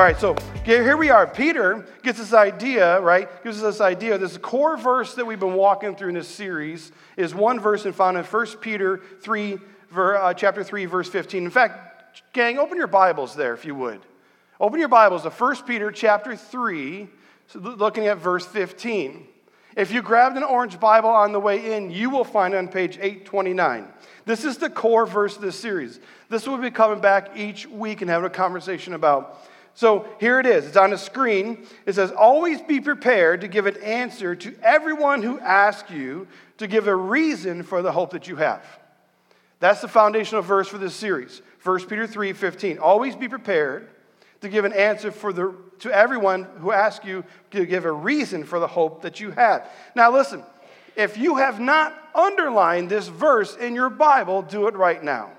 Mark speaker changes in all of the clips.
Speaker 1: All right, so here we are. Peter gets this idea, right? Gives us this idea. This core verse that we've been walking through in this series is one verse and found in 1 Peter 3, uh, chapter 3, verse 15. In fact, gang, open your Bibles there if you would. Open your Bibles to 1 Peter chapter 3, looking at verse 15. If you grabbed an orange Bible on the way in, you will find on page 829. This is the core verse of this series. This will be coming back each week and having a conversation about. So here it is. It's on the screen. It says, Always be prepared to give an answer to everyone who asks you to give a reason for the hope that you have. That's the foundational verse for this series. 1 Peter 3 15. Always be prepared to give an answer for the, to everyone who asks you to give a reason for the hope that you have. Now, listen, if you have not underlined this verse in your Bible, do it right now.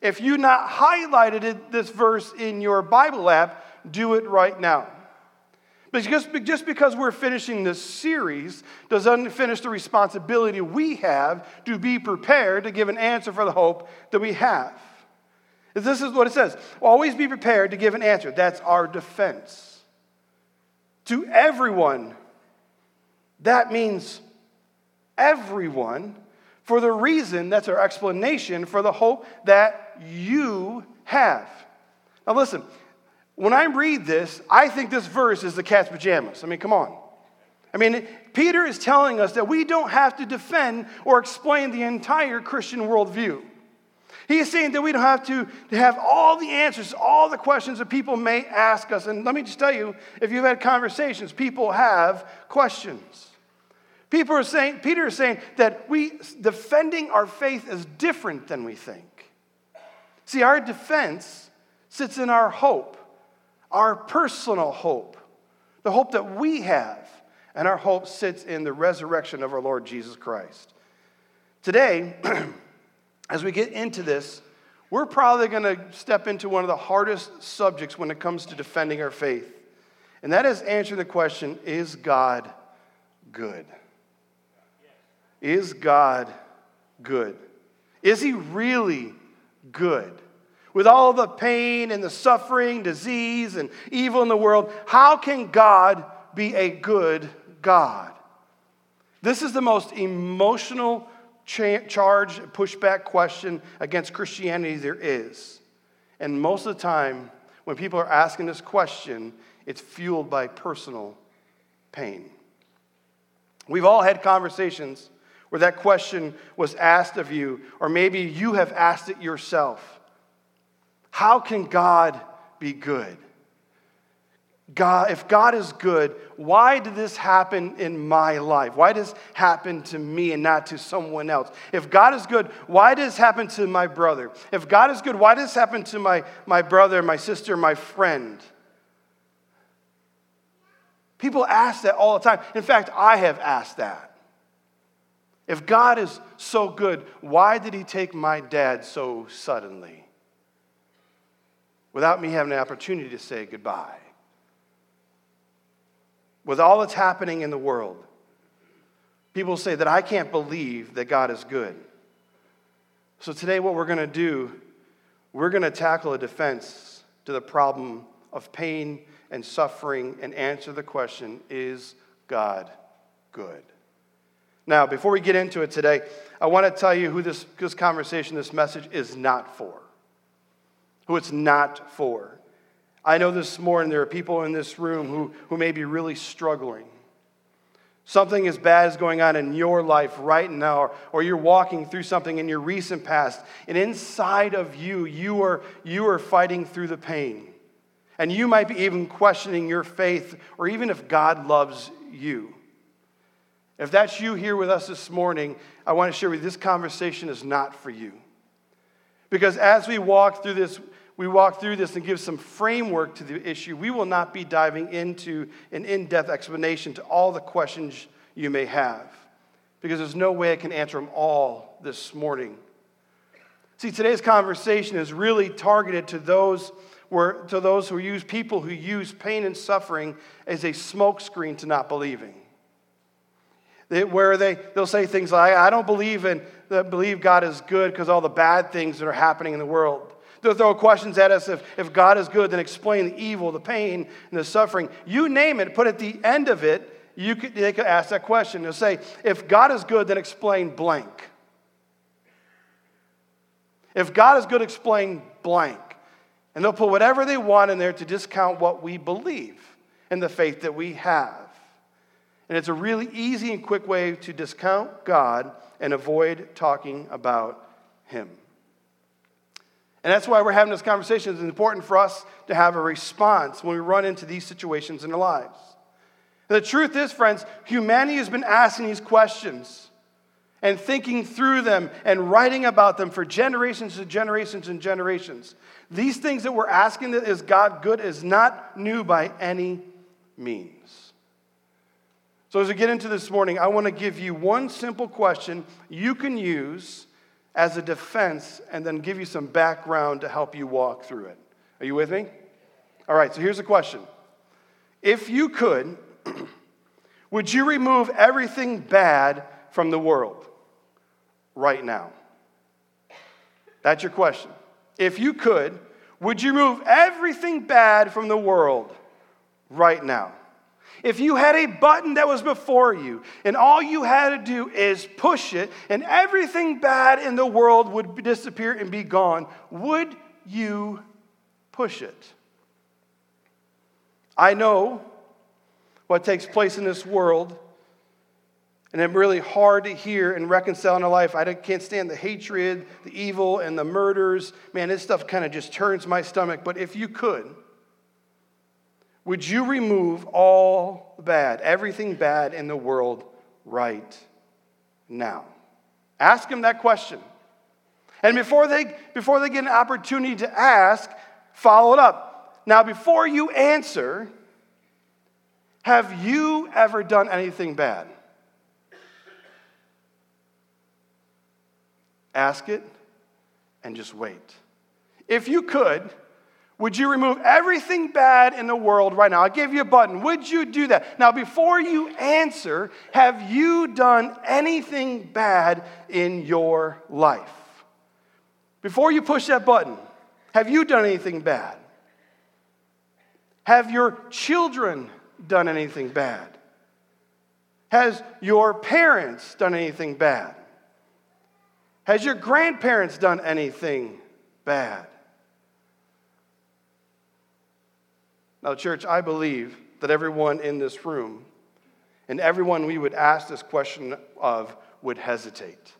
Speaker 1: If you not highlighted it, this verse in your Bible app, do it right now. But just, just because we're finishing this series doesn't finish the responsibility we have to be prepared to give an answer for the hope that we have. This is what it says always be prepared to give an answer. That's our defense. To everyone, that means everyone for the reason that's our explanation for the hope that you have. Now, listen, when I read this, I think this verse is the cat's pajamas. I mean, come on. I mean, Peter is telling us that we don't have to defend or explain the entire Christian worldview. He is saying that we don't have to, to have all the answers, all the questions that people may ask us. And let me just tell you, if you've had conversations, people have questions. People are saying, Peter is saying that we defending our faith is different than we think. See, our defense sits in our hope, our personal hope, the hope that we have, and our hope sits in the resurrection of our Lord Jesus Christ. Today, as we get into this, we're probably going to step into one of the hardest subjects when it comes to defending our faith. And that is answering the question Is God good? Is God good? Is He really good? With all the pain and the suffering, disease, and evil in the world, how can God be a good God? This is the most emotional cha- charge, pushback question against Christianity there is. And most of the time, when people are asking this question, it's fueled by personal pain. We've all had conversations where that question was asked of you, or maybe you have asked it yourself. How can God be good? God, if God is good, why did this happen in my life? Why does happen to me and not to someone else? If God is good, why does happen to my brother? If God is good, why does happen to my, my brother, my sister, my friend? People ask that all the time. In fact, I have asked that. If God is so good, why did he take my dad so suddenly without me having an opportunity to say goodbye? With all that's happening in the world, people say that I can't believe that God is good. So, today, what we're going to do, we're going to tackle a defense to the problem of pain and suffering and answer the question is God good? Now, before we get into it today, I want to tell you who this, this conversation, this message is not for. Who it's not for. I know this morning there are people in this room who, who may be really struggling. Something as bad is going on in your life right now, or, or you're walking through something in your recent past, and inside of you, you are, you are fighting through the pain. And you might be even questioning your faith, or even if God loves you. If that's you here with us this morning, I want to share with you this conversation is not for you. Because as we walk through this, we walk through this and give some framework to the issue, we will not be diving into an in depth explanation to all the questions you may have. Because there's no way I can answer them all this morning. See, today's conversation is really targeted to those, where, to those who use people who use pain and suffering as a smokescreen to not believing where they, they'll say things like, I don't believe in uh, believe God is good because all the bad things that are happening in the world. They'll throw questions at us if, if God is good, then explain the evil, the pain, and the suffering. You name it, put at the end of it, you could, they could ask that question. They'll say, if God is good, then explain blank. If God is good, explain blank. And they'll put whatever they want in there to discount what we believe and the faith that we have. And it's a really easy and quick way to discount God and avoid talking about Him. And that's why we're having this conversation. It's important for us to have a response when we run into these situations in our lives. The truth is, friends, humanity has been asking these questions and thinking through them and writing about them for generations and generations and generations. These things that we're asking that is God good is not new by any means. So, as we get into this morning, I want to give you one simple question you can use as a defense and then give you some background to help you walk through it. Are you with me? All right, so here's the question If you could, would you remove everything bad from the world right now? That's your question. If you could, would you remove everything bad from the world right now? If you had a button that was before you and all you had to do is push it and everything bad in the world would disappear and be gone, would you push it? I know what takes place in this world, and it's really hard to hear and reconcile in a life. I can't stand the hatred, the evil, and the murders. Man, this stuff kind of just turns my stomach. But if you could, would you remove all bad, everything bad in the world right now? Ask him that question. And before they, before they get an opportunity to ask, follow it up. Now, before you answer, have you ever done anything bad? Ask it and just wait. If you could, would you remove everything bad in the world right now? I'll give you a button. Would you do that? Now, before you answer, have you done anything bad in your life? Before you push that button, have you done anything bad? Have your children done anything bad? Has your parents done anything bad? Has your grandparents done anything bad? Now, church, I believe that everyone in this room and everyone we would ask this question of would hesitate.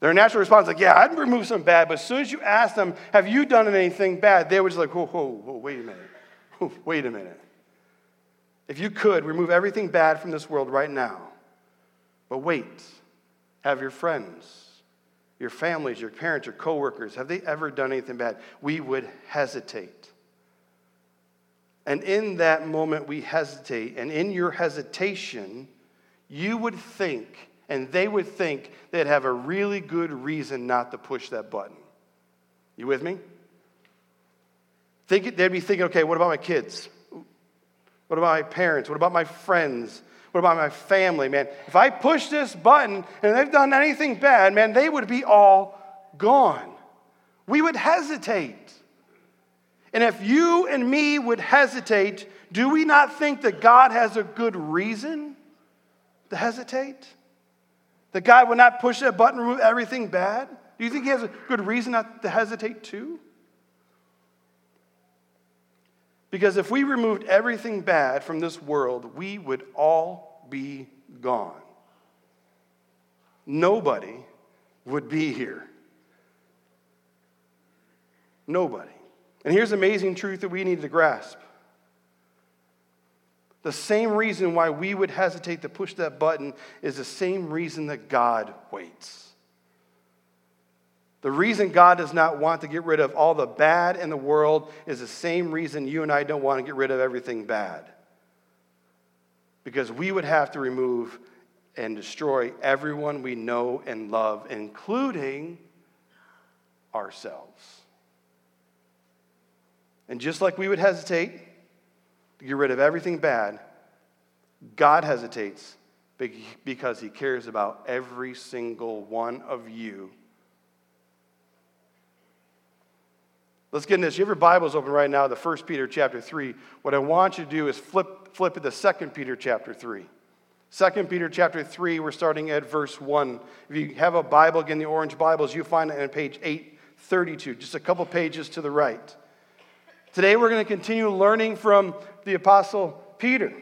Speaker 1: Their natural response is like, yeah, I'd remove some bad, but as soon as you ask them, have you done anything bad? They would just like, whoa, whoa, whoa, wait a minute. wait a minute. If you could, remove everything bad from this world right now. But wait, have your friends, your families, your parents, your coworkers, have they ever done anything bad? We would hesitate. And in that moment, we hesitate. And in your hesitation, you would think, and they would think, they'd have a really good reason not to push that button. You with me? Think, they'd be thinking, okay, what about my kids? What about my parents? What about my friends? What about my family, man? If I push this button and they've done anything bad, man, they would be all gone. We would hesitate. And if you and me would hesitate, do we not think that God has a good reason to hesitate? That God would not push that button, and remove everything bad? Do you think He has a good reason not to hesitate too? Because if we removed everything bad from this world, we would all be gone. Nobody would be here. Nobody. And here's amazing truth that we need to grasp. The same reason why we would hesitate to push that button is the same reason that God waits. The reason God does not want to get rid of all the bad in the world is the same reason you and I don't want to get rid of everything bad. Because we would have to remove and destroy everyone we know and love, including ourselves. And just like we would hesitate to get rid of everything bad, God hesitates because he cares about every single one of you. Let's get in this. You have your Bibles open right now, the 1 Peter chapter 3. What I want you to do is flip, flip it to 2 Peter chapter 3. 2 Peter chapter 3, we're starting at verse 1. If you have a Bible, again, the orange Bibles, you find it on page 832, just a couple pages to the right. Today we're going to continue learning from the Apostle Peter.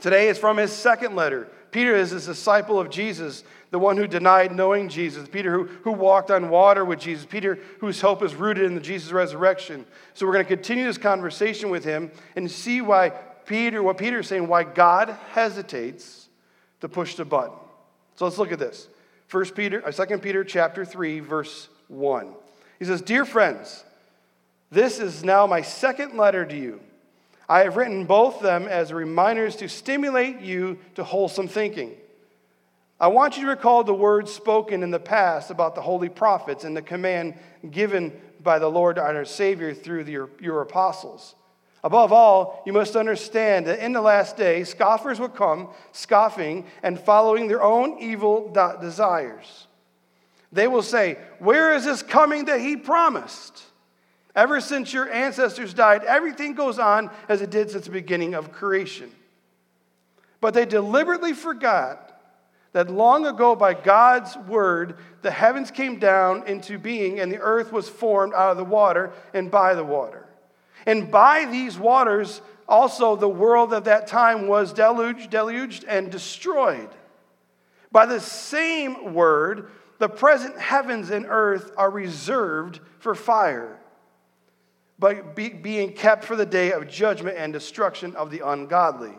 Speaker 1: Today is from his second letter. Peter is a disciple of Jesus, the one who denied knowing Jesus. Peter who, who walked on water with Jesus. Peter whose hope is rooted in the Jesus resurrection. So we're going to continue this conversation with him and see why Peter, what Peter is saying, why God hesitates to push the button. So let's look at this. First Peter, 2 uh, Peter chapter 3, verse 1. He says, Dear friends, this is now my second letter to you. I have written both them as reminders to stimulate you to wholesome thinking. I want you to recall the words spoken in the past about the holy prophets and the command given by the Lord our Savior through the, your, your apostles. Above all, you must understand that in the last day, scoffers will come, scoffing and following their own evil desires. They will say, Where is this coming that he promised? Ever since your ancestors died, everything goes on as it did since the beginning of creation. But they deliberately forgot that long ago, by God's word, the heavens came down into being and the earth was formed out of the water and by the water. And by these waters, also the world of that time was deluged, deluged and destroyed. By the same word, the present heavens and earth are reserved for fire but be, being kept for the day of judgment and destruction of the ungodly.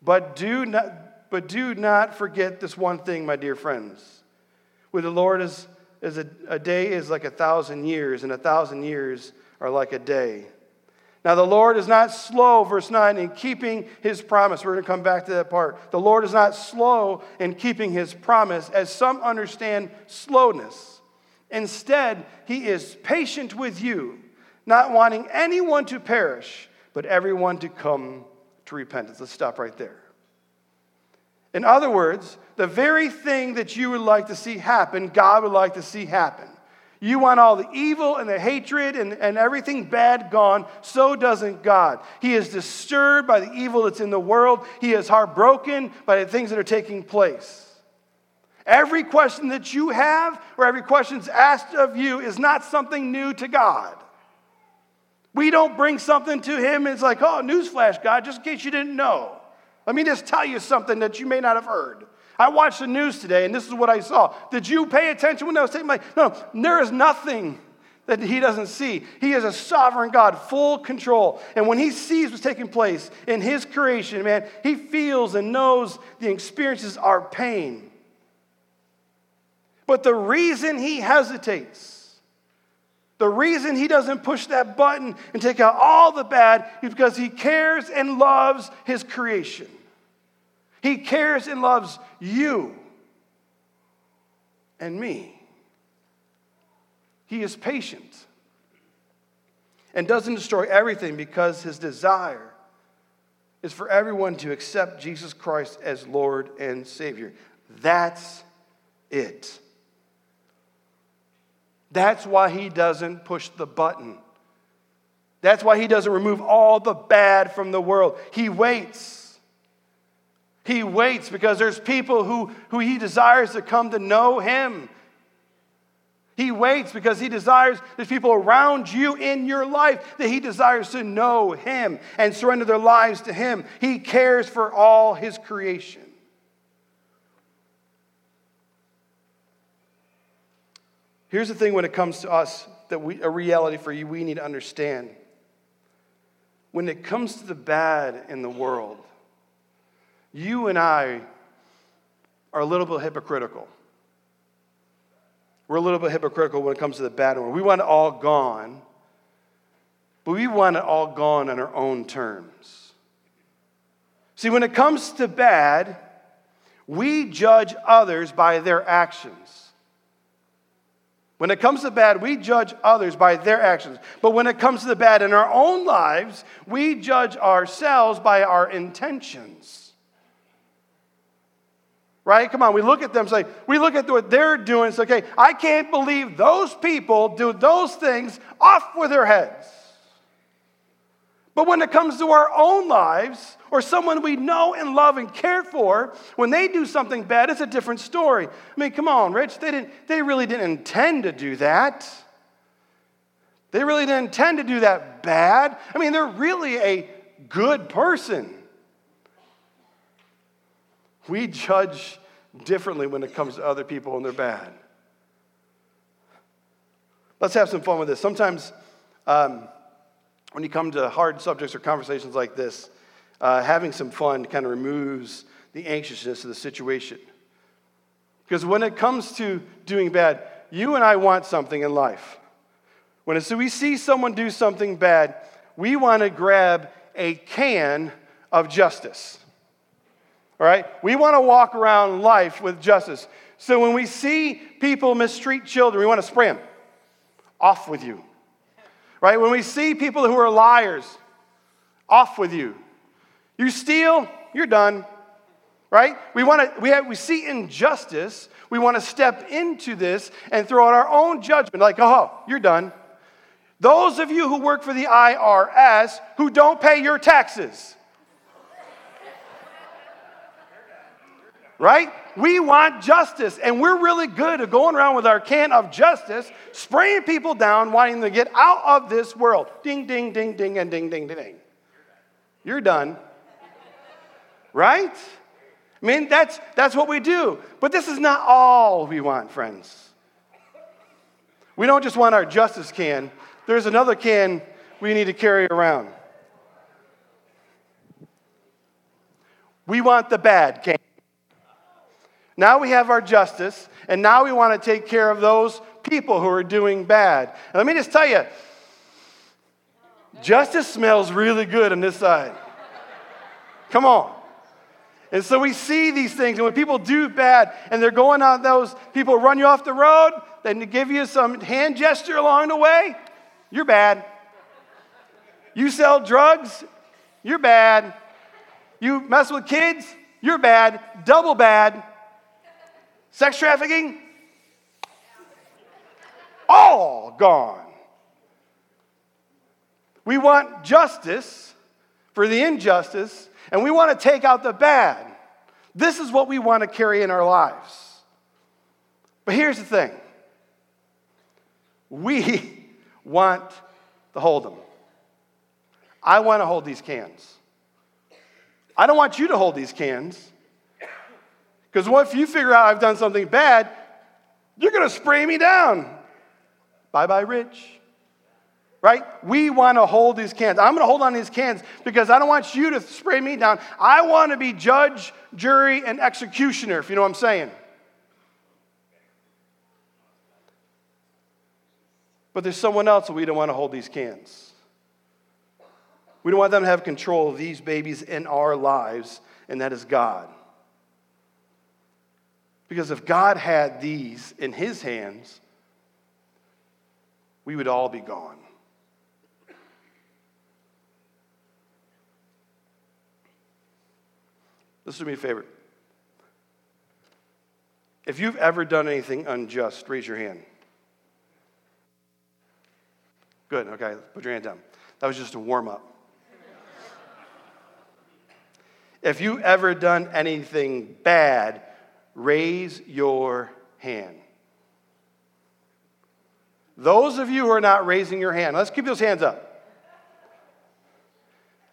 Speaker 1: But do not, but do not forget this one thing, my dear friends. With the Lord is, is a, a day is like a thousand years, and a thousand years are like a day. Now, the Lord is not slow, verse 9, in keeping his promise. We're going to come back to that part. The Lord is not slow in keeping his promise, as some understand slowness. Instead, he is patient with you not wanting anyone to perish, but everyone to come to repentance. Let's stop right there. In other words, the very thing that you would like to see happen, God would like to see happen. You want all the evil and the hatred and, and everything bad gone. So doesn't God. He is disturbed by the evil that's in the world. He is heartbroken by the things that are taking place. Every question that you have or every question that's asked of you is not something new to God. We don't bring something to him it's like, oh, newsflash, God, just in case you didn't know. Let me just tell you something that you may not have heard. I watched the news today and this is what I saw. Did you pay attention when I was saying, like, no, there is nothing that he doesn't see. He is a sovereign God, full control. And when he sees what's taking place in his creation, man, he feels and knows the experiences are pain. But the reason he hesitates the reason he doesn't push that button and take out all the bad is because he cares and loves his creation. He cares and loves you and me. He is patient and doesn't destroy everything because his desire is for everyone to accept Jesus Christ as Lord and Savior. That's it. That's why he doesn't push the button. That's why he doesn't remove all the bad from the world. He waits. He waits because there's people who, who he desires to come to know him. He waits because he desires, there's people around you in your life that he desires to know him and surrender their lives to him. He cares for all his creation. Here's the thing when it comes to us that we, a reality for you, we need to understand. When it comes to the bad in the world, you and I are a little bit hypocritical. We're a little bit hypocritical when it comes to the bad one. We want it all gone, but we want it all gone on our own terms. See, when it comes to bad, we judge others by their actions. When it comes to bad, we judge others by their actions. But when it comes to the bad in our own lives, we judge ourselves by our intentions. Right? Come on, we look at them, say, we look at what they're doing, say, okay, I can't believe those people do those things off with their heads. But when it comes to our own lives, or someone we know and love and care for, when they do something bad, it's a different story. I mean, come on, Rich, they, didn't, they really didn't intend to do that. They really didn't intend to do that bad. I mean, they're really a good person. We judge differently when it comes to other people and they're bad. Let's have some fun with this. Sometimes, um, when you come to hard subjects or conversations like this, uh, having some fun kind of removes the anxiousness of the situation. Because when it comes to doing bad, you and I want something in life. When so we see someone do something bad, we want to grab a can of justice. All right? We want to walk around life with justice. So when we see people mistreat children, we want to spray them. Off with you. Right? When we see people who are liars, off with you. You steal, you're done. Right? We want to we have we see injustice, we want to step into this and throw out our own judgment like, "Oh, you're done." Those of you who work for the IRS who don't pay your taxes. right? We want justice, and we're really good at going around with our can of justice, spraying people down, wanting to get out of this world. Ding, ding, ding, ding, and ding, ding, ding, ding. You're done. Right? I mean, that's, that's what we do. But this is not all we want, friends. We don't just want our justice can, there's another can we need to carry around. We want the bad can. Now we have our justice, and now we want to take care of those people who are doing bad. And let me just tell you, justice smells really good on this side. Come on. And so we see these things, and when people do bad and they're going on those, people run you off the road, they give you some hand gesture along the way, you're bad. You sell drugs, you're bad. You mess with kids, you're bad. Double bad. Sex trafficking? All gone. We want justice for the injustice, and we want to take out the bad. This is what we want to carry in our lives. But here's the thing we want to hold them. I want to hold these cans. I don't want you to hold these cans. Because if you figure out I've done something bad, you're going to spray me down. Bye bye, Rich. Right? We want to hold these cans. I'm going to hold on these cans because I don't want you to spray me down. I want to be judge, jury, and executioner, if you know what I'm saying. But there's someone else that we don't want to hold these cans. We don't want them to have control of these babies in our lives, and that is God. Because if God had these in his hands, we would all be gone. Listen to me a favor. If you've ever done anything unjust, raise your hand. Good, okay, put your hand down. That was just a warm up. If you've ever done anything bad, raise your hand. Those of you who are not raising your hand, let's keep those hands up.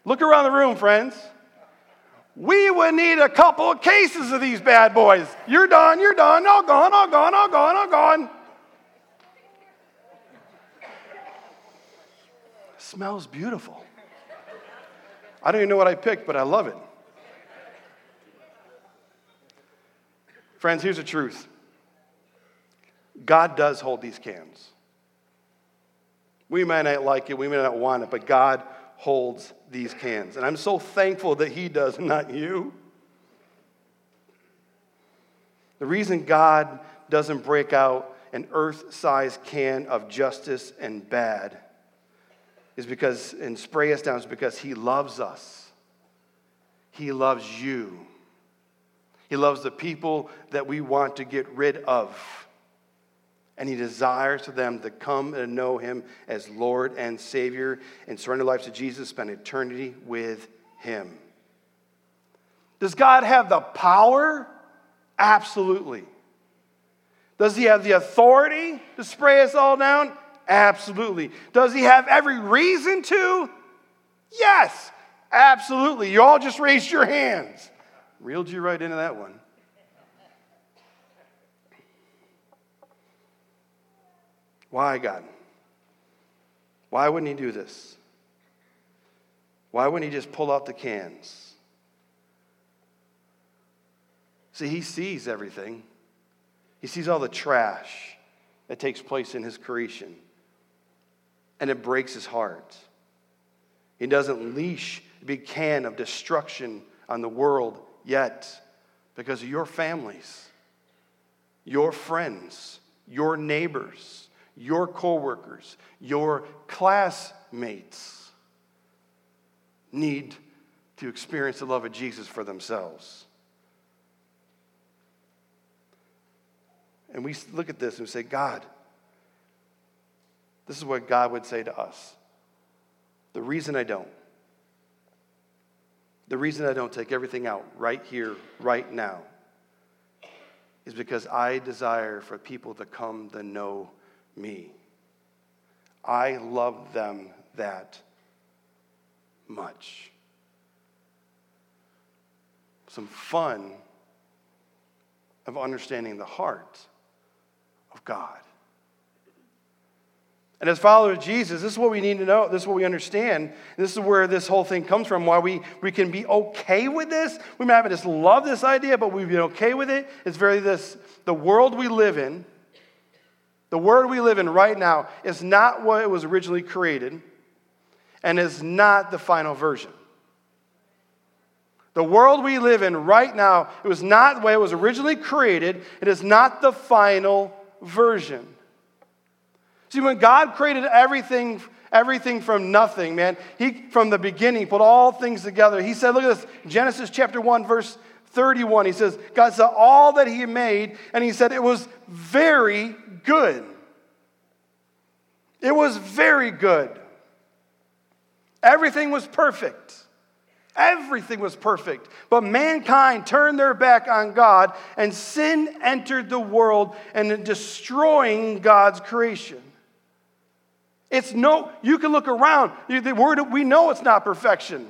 Speaker 1: Look around the room, friends. We would need a couple of cases of these bad boys. You're done, you're done, all gone, all gone, all gone, all gone. smells beautiful. I don't even know what I picked, but I love it. Friends, here's the truth God does hold these cans. We may not like it, we may not want it, but God holds these cans. And I'm so thankful that He does, not you. The reason God doesn't break out an earth sized can of justice and bad is because, and spray us down, is because He loves us. He loves you. He loves the people that we want to get rid of. And He desires for them to come and know Him as Lord and Savior and surrender lives to Jesus, spend eternity with Him. Does God have the power? Absolutely. Does He have the authority to spray us all down? Absolutely. Does He have every reason to? Yes, absolutely. You all just raised your hands. Reeled you right into that one. Why, God? Why wouldn't He do this? Why wouldn't He just pull out the cans? See, He sees everything, He sees all the trash that takes place in His creation, and it breaks His heart. He doesn't leash a big can of destruction on the world yet because your families, your friends, your neighbors, your coworkers, your classmates need to experience the love of Jesus for themselves. And we look at this and we say, God, this is what God would say to us. The reason I don't the reason I don't take everything out right here, right now, is because I desire for people to come to know me. I love them that much. Some fun of understanding the heart of God. And as followers of Jesus, this is what we need to know. This is what we understand. This is where this whole thing comes from, why we, we can be okay with this. We might not just love this idea, but we've been okay with it. It's very this the world we live in, the world we live in right now is not what it was originally created and is not the final version. The world we live in right now, it was not the way it was originally created. It is not the final version. See, when God created everything, everything from nothing, man, he from the beginning put all things together. He said, look at this, Genesis chapter 1, verse 31. He says, God saw all that he made, and he said it was very good. It was very good. Everything was perfect. Everything was perfect. But mankind turned their back on God, and sin entered the world and destroying God's creation. It's no, you can look around. The word, we know it's not perfection.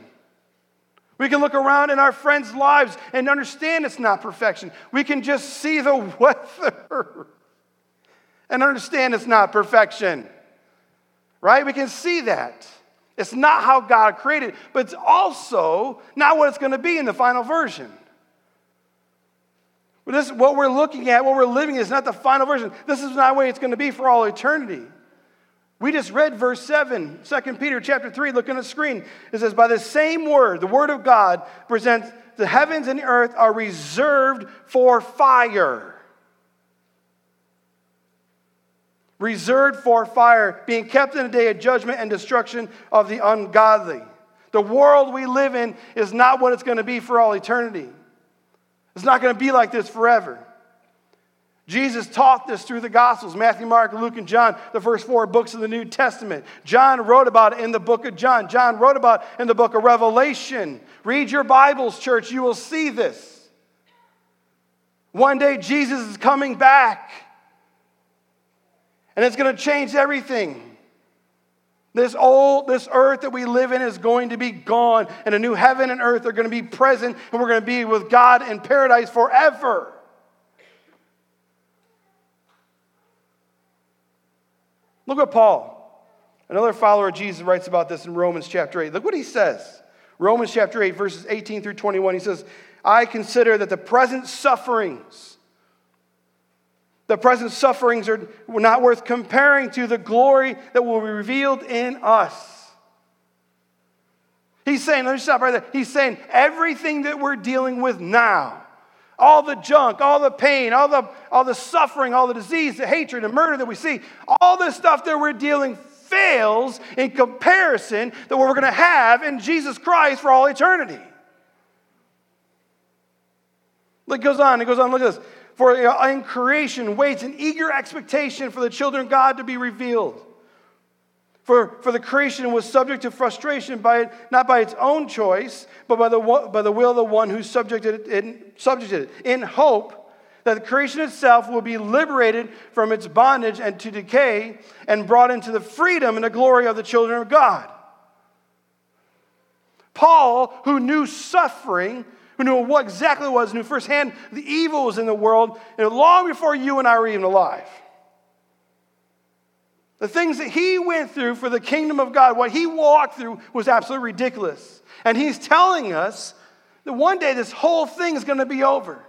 Speaker 1: We can look around in our friends' lives and understand it's not perfection. We can just see the weather and understand it's not perfection. Right? We can see that. It's not how God created, but it's also not what it's going to be in the final version. But This, what we're looking at, what we're living is not the final version. This is not the way it's going to be for all eternity. We just read verse 7, 2 Peter chapter 3, look on the screen. It says, By the same word, the word of God presents the heavens and the earth are reserved for fire. Reserved for fire, being kept in a day of judgment and destruction of the ungodly. The world we live in is not what it's going to be for all eternity. It's not going to be like this forever. Jesus taught this through the Gospels Matthew, Mark, Luke, and John, the first four books of the New Testament. John wrote about it in the book of John. John wrote about it in the book of Revelation. Read your Bibles, church, you will see this. One day, Jesus is coming back, and it's going to change everything. This old, this earth that we live in is going to be gone, and a new heaven and earth are going to be present, and we're going to be with God in paradise forever. Look what Paul, another follower of Jesus, writes about this in Romans chapter 8. Look what he says. Romans chapter 8, verses 18 through 21. He says, I consider that the present sufferings, the present sufferings are not worth comparing to the glory that will be revealed in us. He's saying, let me stop right there. He's saying everything that we're dealing with now all the junk, all the pain, all the, all the suffering, all the disease, the hatred, the murder that we see, all this stuff that we're dealing fails in comparison to what we're going to have in Jesus Christ for all eternity. It goes on, it goes on, look at this. For in creation waits an eager expectation for the children of God to be revealed. For, for the creation was subject to frustration by it, not by its own choice, but by the, by the will of the one who subjected it, subjected it, in hope that the creation itself will be liberated from its bondage and to decay and brought into the freedom and the glory of the children of God. Paul, who knew suffering, who knew what exactly it was, knew firsthand the evils in the world, and long before you and I were even alive. The things that he went through for the kingdom of God, what he walked through was absolutely ridiculous. And he's telling us that one day this whole thing is going to be over.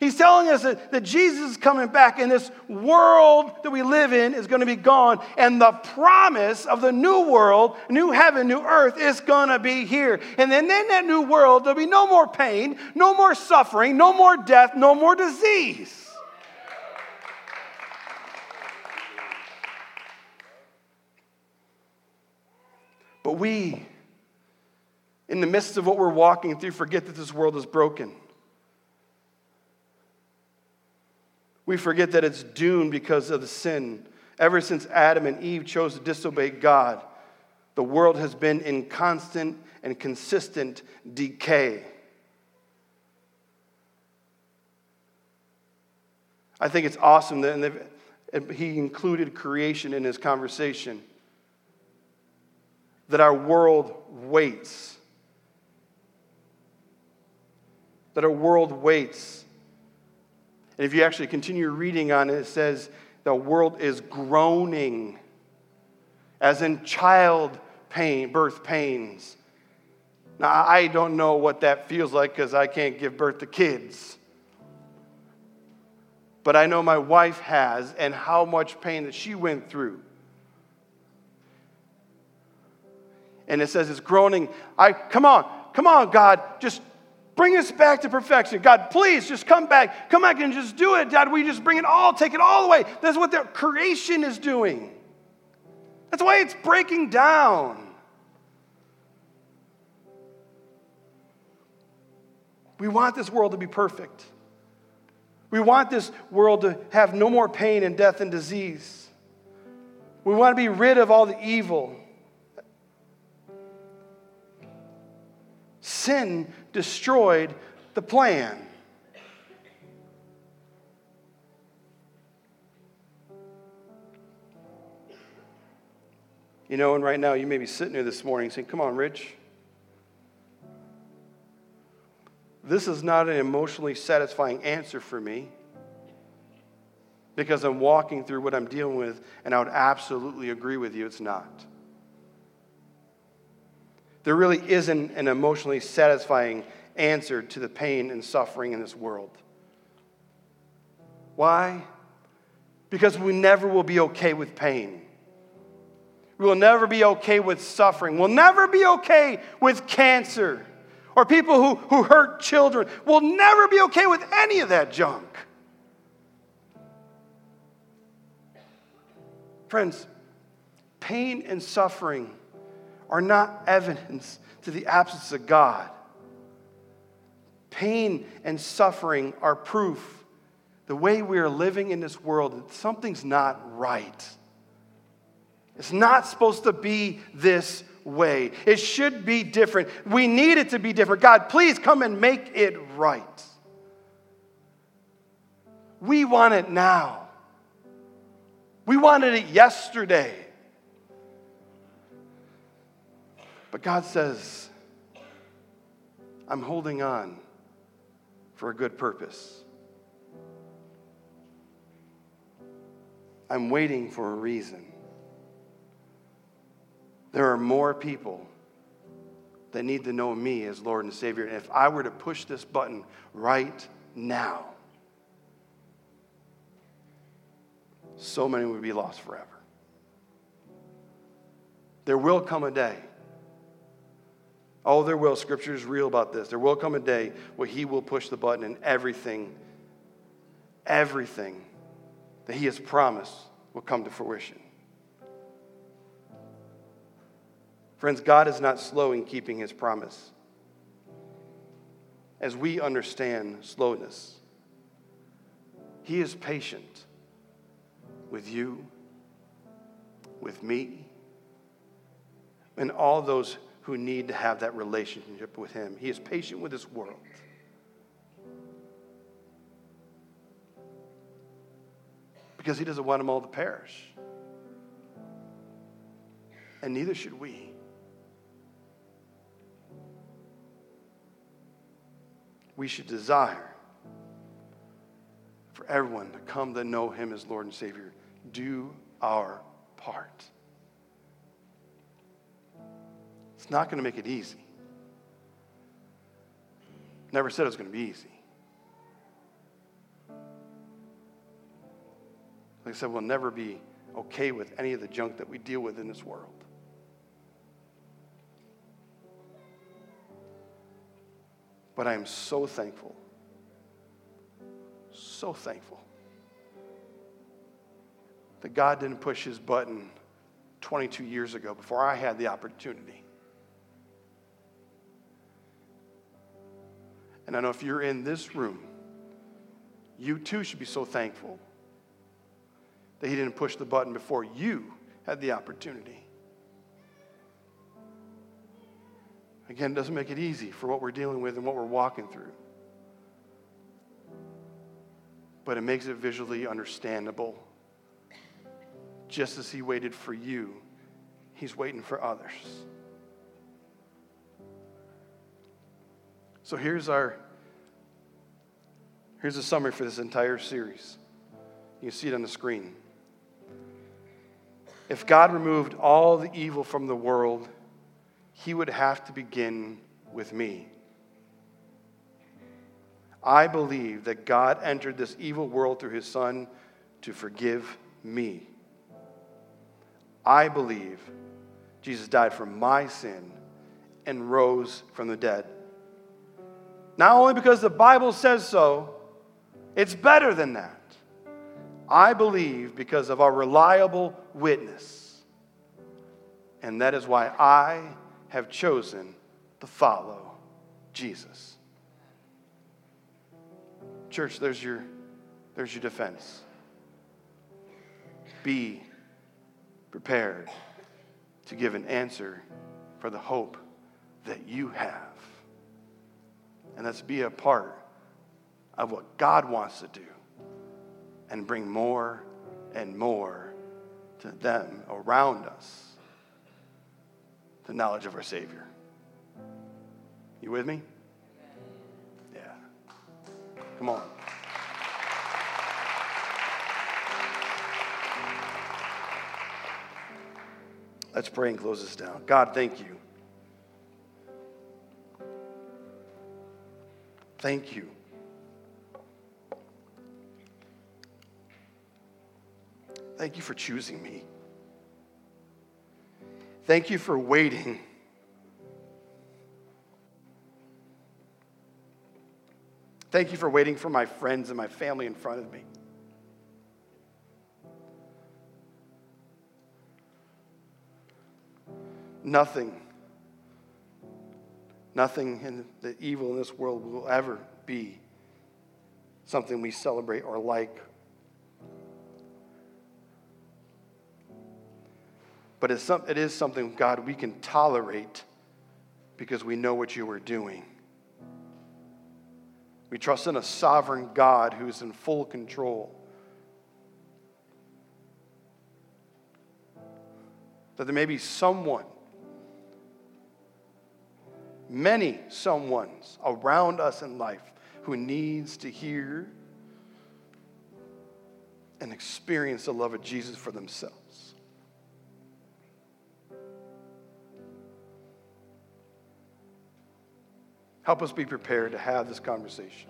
Speaker 1: He's telling us that, that Jesus is coming back and this world that we live in is going to be gone. And the promise of the new world, new heaven, new earth is going to be here. And then in that new world, there'll be no more pain, no more suffering, no more death, no more disease. But we, in the midst of what we're walking through, forget that this world is broken. We forget that it's doomed because of the sin. Ever since Adam and Eve chose to disobey God, the world has been in constant and consistent decay. I think it's awesome that he included creation in his conversation that our world waits. That our world waits. And if you actually continue reading on it, it says the world is groaning, as in child pain, birth pains. Now, I don't know what that feels like because I can't give birth to kids. But I know my wife has, and how much pain that she went through. And it says it's groaning. I come on, come on, God, just bring us back to perfection. God, please just come back. Come back and just do it. God, we just bring it all, take it all away. That's what the creation is doing. That's why it's breaking down. We want this world to be perfect. We want this world to have no more pain and death and disease. We want to be rid of all the evil. Sin destroyed the plan. You know, and right now you may be sitting here this morning saying, Come on, Rich. This is not an emotionally satisfying answer for me because I'm walking through what I'm dealing with, and I would absolutely agree with you, it's not there really isn't an emotionally satisfying answer to the pain and suffering in this world. Why? Because we never will be okay with pain. We will never be okay with suffering. We'll never be okay with cancer or people who, who hurt children. We'll never be okay with any of that junk. Friends, pain and suffering are not evidence to the absence of God. Pain and suffering are proof the way we are living in this world that something's not right. It's not supposed to be this way. It should be different. We need it to be different. God, please come and make it right. We want it now. We wanted it yesterday. But God says, I'm holding on for a good purpose. I'm waiting for a reason. There are more people that need to know me as Lord and Savior. And if I were to push this button right now, so many would be lost forever. There will come a day Oh, there will. Scripture is real about this. There will come a day where He will push the button and everything, everything that He has promised will come to fruition. Friends, God is not slow in keeping His promise. as we understand slowness. He is patient with you, with me, and all those who need to have that relationship with Him. He is patient with this world. Because He doesn't want them all to perish. And neither should we. We should desire for everyone to come to know Him as Lord and Savior. Do our part. It's not going to make it easy. Never said it was going to be easy. Like I said, we'll never be okay with any of the junk that we deal with in this world. But I am so thankful, so thankful that God didn't push his button 22 years ago before I had the opportunity. And I know if you're in this room, you too should be so thankful that he didn't push the button before you had the opportunity. Again, it doesn't make it easy for what we're dealing with and what we're walking through. But it makes it visually understandable. Just as He waited for you, He's waiting for others. So here's our here's a summary for this entire series. You see it on the screen. If God removed all the evil from the world, he would have to begin with me. I believe that God entered this evil world through his Son to forgive me. I believe Jesus died for my sin and rose from the dead. Not only because the Bible says so, it's better than that. I believe because of our reliable witness. And that is why I have chosen to follow Jesus. Church, there's your, there's your defense. Be prepared to give an answer for the hope that you have. And let's be a part of what God wants to do and bring more and more to them around us the knowledge of our Savior. You with me? Yeah. Come on. Let's pray and close this down. God, thank you. Thank you. Thank you for choosing me. Thank you for waiting. Thank you for waiting for my friends and my family in front of me. Nothing, nothing in the evil in this world will ever be something we celebrate or like But it's some, it is something, God, we can tolerate because we know what you are doing. We trust in a sovereign God who is in full control. That there may be someone, many someones around us in life who needs to hear and experience the love of Jesus for themselves. Help us be prepared to have this conversation.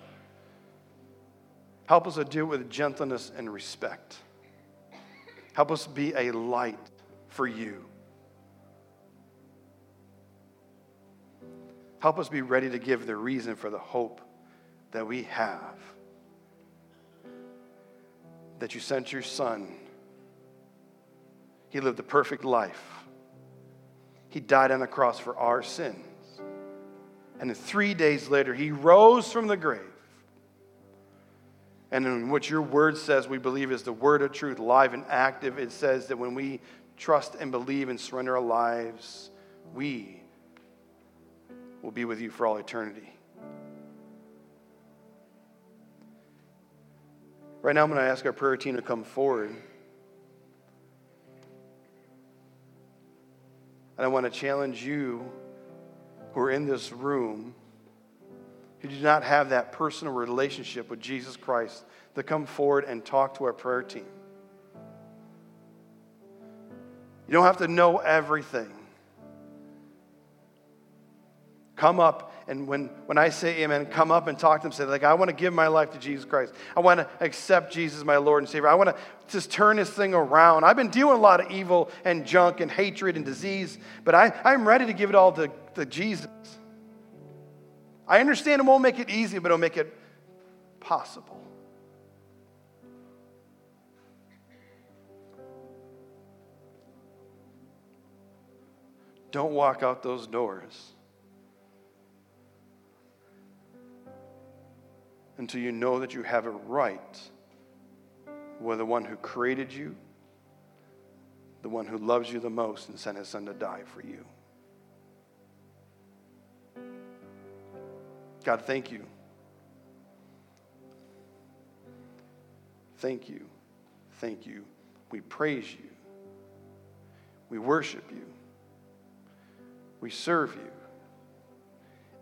Speaker 1: Help us to do it with gentleness and respect. Help us be a light for you. Help us be ready to give the reason for the hope that we have. That you sent your son. He lived a perfect life. He died on the cross for our sins And three days later, he rose from the grave. And in what your word says, we believe is the word of truth, live and active. It says that when we trust and believe and surrender our lives, we will be with you for all eternity. Right now, I'm going to ask our prayer team to come forward. And I want to challenge you who are in this room who do not have that personal relationship with Jesus Christ to come forward and talk to our prayer team. You don't have to know everything. Come up, and when, when I say amen, come up and talk to them. Say, like, I want to give my life to Jesus Christ. I want to accept Jesus my Lord and Savior. I want to just turn this thing around. I've been dealing a lot of evil and junk and hatred and disease, but I, I'm ready to give it all to, to Jesus. I understand it won't make it easy, but it'll make it possible. Don't walk out those doors until you know that you have it right with the one who created you, the one who loves you the most and sent his son to die for you. God, thank you. Thank you. Thank you. We praise you. We worship you. We serve you.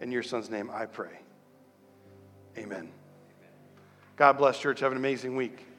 Speaker 1: In your son's name, I pray. Amen. God bless, church. Have an amazing week.